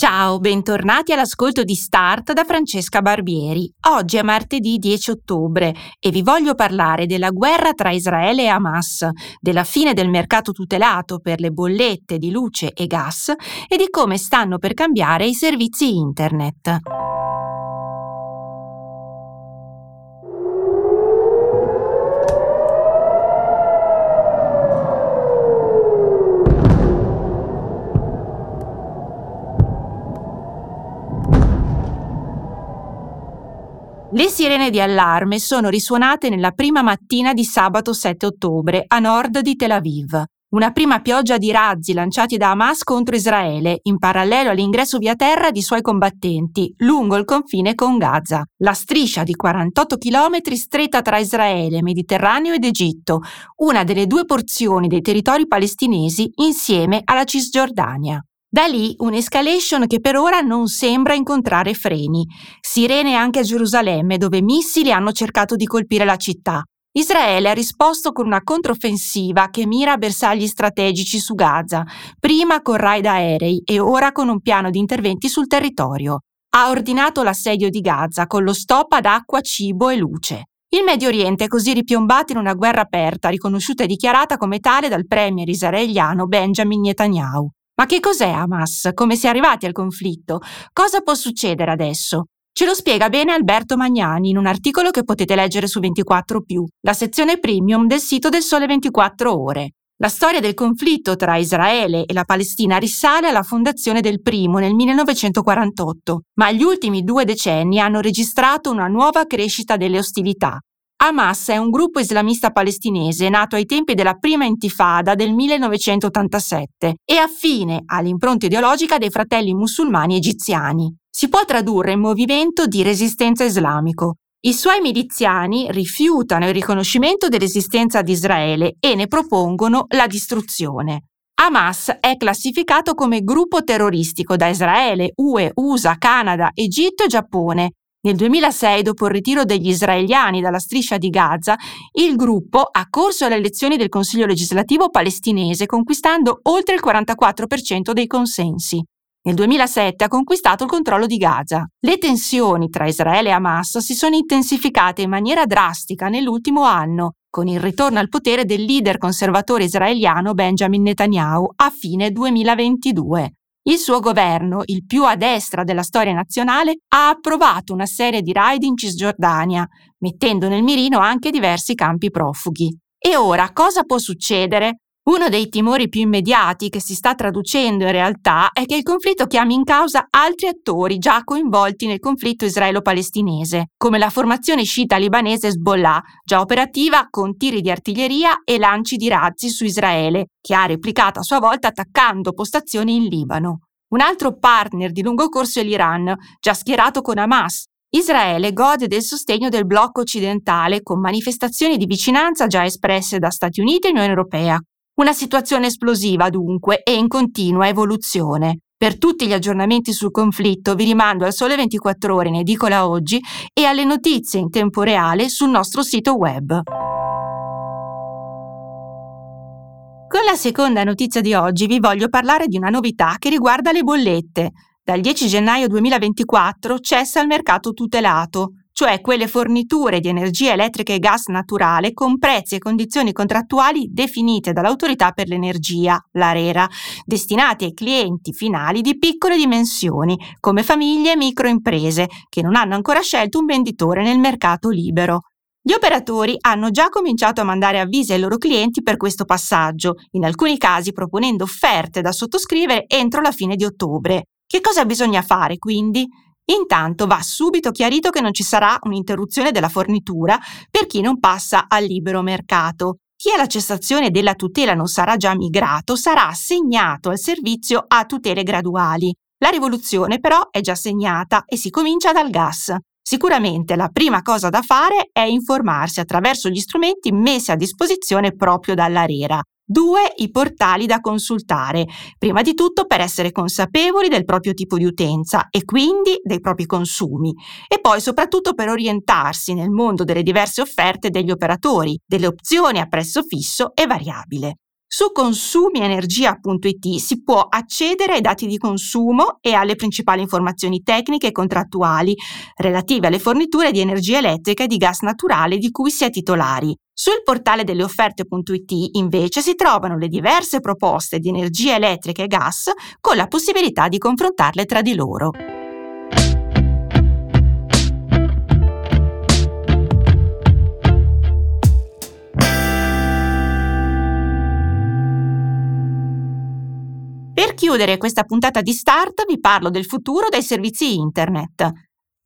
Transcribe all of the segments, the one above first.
Ciao, bentornati all'ascolto di Start da Francesca Barbieri. Oggi è martedì 10 ottobre e vi voglio parlare della guerra tra Israele e Hamas, della fine del mercato tutelato per le bollette di luce e gas e di come stanno per cambiare i servizi internet. Le sirene di allarme sono risuonate nella prima mattina di sabato 7 ottobre a nord di Tel Aviv. Una prima pioggia di razzi lanciati da Hamas contro Israele, in parallelo all'ingresso via terra di suoi combattenti, lungo il confine con Gaza. La striscia di 48 km stretta tra Israele, Mediterraneo ed Egitto, una delle due porzioni dei territori palestinesi insieme alla Cisgiordania. Da lì un'escalation che per ora non sembra incontrare freni. Sirene anche a Gerusalemme, dove missili hanno cercato di colpire la città. Israele ha risposto con una controffensiva che mira a bersagli strategici su Gaza, prima con raid aerei e ora con un piano di interventi sul territorio. Ha ordinato l'assedio di Gaza con lo stop ad acqua, cibo e luce. Il Medio Oriente è così ripiombato in una guerra aperta, riconosciuta e dichiarata come tale dal premier israeliano Benjamin Netanyahu. Ma che cos'è Hamas? Come si è arrivati al conflitto? Cosa può succedere adesso? Ce lo spiega bene Alberto Magnani in un articolo che potete leggere su 24 la sezione premium del sito del Sole 24 Ore. La storia del conflitto tra Israele e la Palestina risale alla fondazione del primo nel 1948, ma gli ultimi due decenni hanno registrato una nuova crescita delle ostilità. Hamas è un gruppo islamista palestinese nato ai tempi della prima intifada del 1987 e affine all'impronta ideologica dei fratelli musulmani egiziani. Si può tradurre in movimento di resistenza islamico. I suoi miliziani rifiutano il riconoscimento dell'esistenza di Israele e ne propongono la distruzione. Hamas è classificato come gruppo terroristico da Israele, UE, USA, Canada, Egitto e Giappone nel 2006, dopo il ritiro degli israeliani dalla striscia di Gaza, il gruppo ha corso alle elezioni del Consiglio legislativo palestinese conquistando oltre il 44% dei consensi. Nel 2007 ha conquistato il controllo di Gaza. Le tensioni tra Israele e Hamas si sono intensificate in maniera drastica nell'ultimo anno, con il ritorno al potere del leader conservatore israeliano Benjamin Netanyahu a fine 2022. Il suo governo, il più a destra della storia nazionale, ha approvato una serie di raid in Cisgiordania, mettendo nel mirino anche diversi campi profughi. E ora cosa può succedere? Uno dei timori più immediati che si sta traducendo in realtà è che il conflitto chiami in causa altri attori già coinvolti nel conflitto israelo-palestinese, come la formazione sciita libanese Hezbollah, già operativa con tiri di artiglieria e lanci di razzi su Israele, che ha replicato a sua volta attaccando postazioni in Libano. Un altro partner di lungo corso è l'Iran, già schierato con Hamas, Israele gode del sostegno del blocco occidentale con manifestazioni di vicinanza già espresse da Stati Uniti e Unione Europea, una situazione esplosiva dunque e in continua evoluzione. Per tutti gli aggiornamenti sul conflitto vi rimando al Sole 24 ore in edicola oggi e alle notizie in tempo reale sul nostro sito web. Con la seconda notizia di oggi vi voglio parlare di una novità che riguarda le bollette. Dal 10 gennaio 2024 cessa il mercato tutelato, cioè quelle forniture di energia elettrica e gas naturale con prezzi e condizioni contrattuali definite dall'autorità per l'energia, l'ARERA, destinati ai clienti finali di piccole dimensioni, come famiglie e microimprese, che non hanno ancora scelto un venditore nel mercato libero. Gli operatori hanno già cominciato a mandare avvisi ai loro clienti per questo passaggio, in alcuni casi proponendo offerte da sottoscrivere entro la fine di ottobre. Che cosa bisogna fare quindi? Intanto va subito chiarito che non ci sarà un'interruzione della fornitura per chi non passa al libero mercato. Chi alla cessazione della tutela non sarà già migrato sarà assegnato al servizio a tutele graduali. La rivoluzione però è già segnata e si comincia dal gas. Sicuramente la prima cosa da fare è informarsi attraverso gli strumenti messi a disposizione proprio dall'ARERA. Due, i portali da consultare, prima di tutto per essere consapevoli del proprio tipo di utenza e quindi dei propri consumi, e poi soprattutto per orientarsi nel mondo delle diverse offerte degli operatori, delle opzioni a prezzo fisso e variabile. Su consumienergia.it si può accedere ai dati di consumo e alle principali informazioni tecniche e contrattuali relative alle forniture di energia elettrica e di gas naturale di cui si è titolari. Sul portale delle offerte.it invece si trovano le diverse proposte di energia elettrica e gas con la possibilità di confrontarle tra di loro. Per chiudere questa puntata di Start vi parlo del futuro dei servizi internet.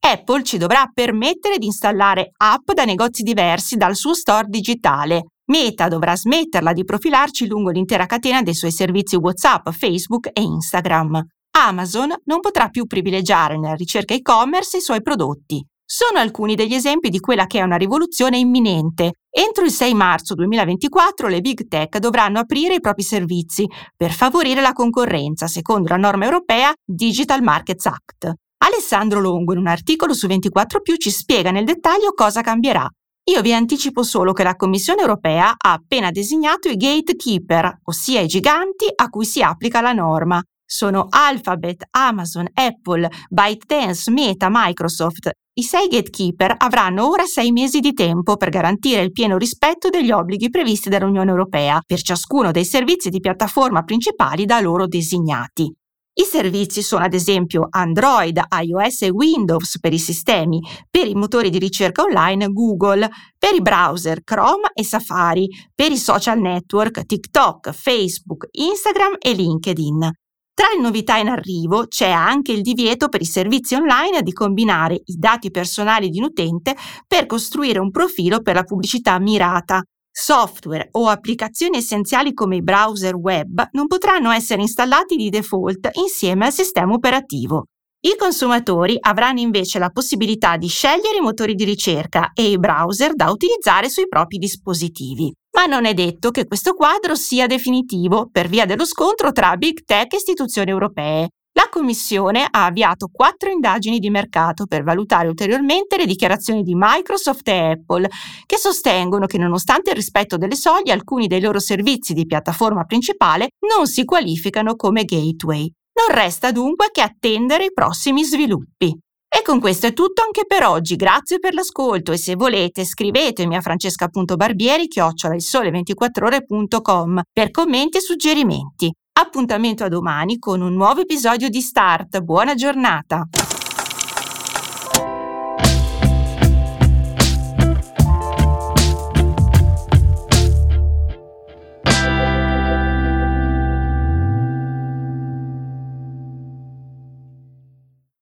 Apple ci dovrà permettere di installare app da negozi diversi dal suo store digitale. Meta dovrà smetterla di profilarci lungo l'intera catena dei suoi servizi WhatsApp, Facebook e Instagram. Amazon non potrà più privilegiare nella ricerca e-commerce i suoi prodotti. Sono alcuni degli esempi di quella che è una rivoluzione imminente. Entro il 6 marzo 2024 le big tech dovranno aprire i propri servizi per favorire la concorrenza, secondo la norma europea Digital Markets Act. Alessandro Longo in un articolo su 24 ci spiega nel dettaglio cosa cambierà. Io vi anticipo solo che la Commissione europea ha appena designato i gatekeeper, ossia i giganti a cui si applica la norma. Sono Alphabet, Amazon, Apple, ByteDance, Meta, Microsoft i sei gatekeeper avranno ora sei mesi di tempo per garantire il pieno rispetto degli obblighi previsti dall'Unione Europea per ciascuno dei servizi di piattaforma principali da loro designati. I servizi sono ad esempio Android, iOS e Windows per i sistemi, per i motori di ricerca online Google, per i browser Chrome e Safari, per i social network TikTok, Facebook, Instagram e LinkedIn. Tra le novità in arrivo c'è anche il divieto per i servizi online di combinare i dati personali di un utente per costruire un profilo per la pubblicità mirata. Software o applicazioni essenziali come i browser web non potranno essere installati di default insieme al sistema operativo. I consumatori avranno invece la possibilità di scegliere i motori di ricerca e i browser da utilizzare sui propri dispositivi ma non è detto che questo quadro sia definitivo per via dello scontro tra big tech e istituzioni europee. La Commissione ha avviato quattro indagini di mercato per valutare ulteriormente le dichiarazioni di Microsoft e Apple, che sostengono che nonostante il rispetto delle soglie, alcuni dei loro servizi di piattaforma principale non si qualificano come gateway. Non resta dunque che attendere i prossimi sviluppi. E con questo è tutto anche per oggi. Grazie per l'ascolto e se volete scrivetemi a francesca.barbieri chiocciola il sole24ore.com per commenti e suggerimenti. Appuntamento a domani con un nuovo episodio di Start. Buona giornata!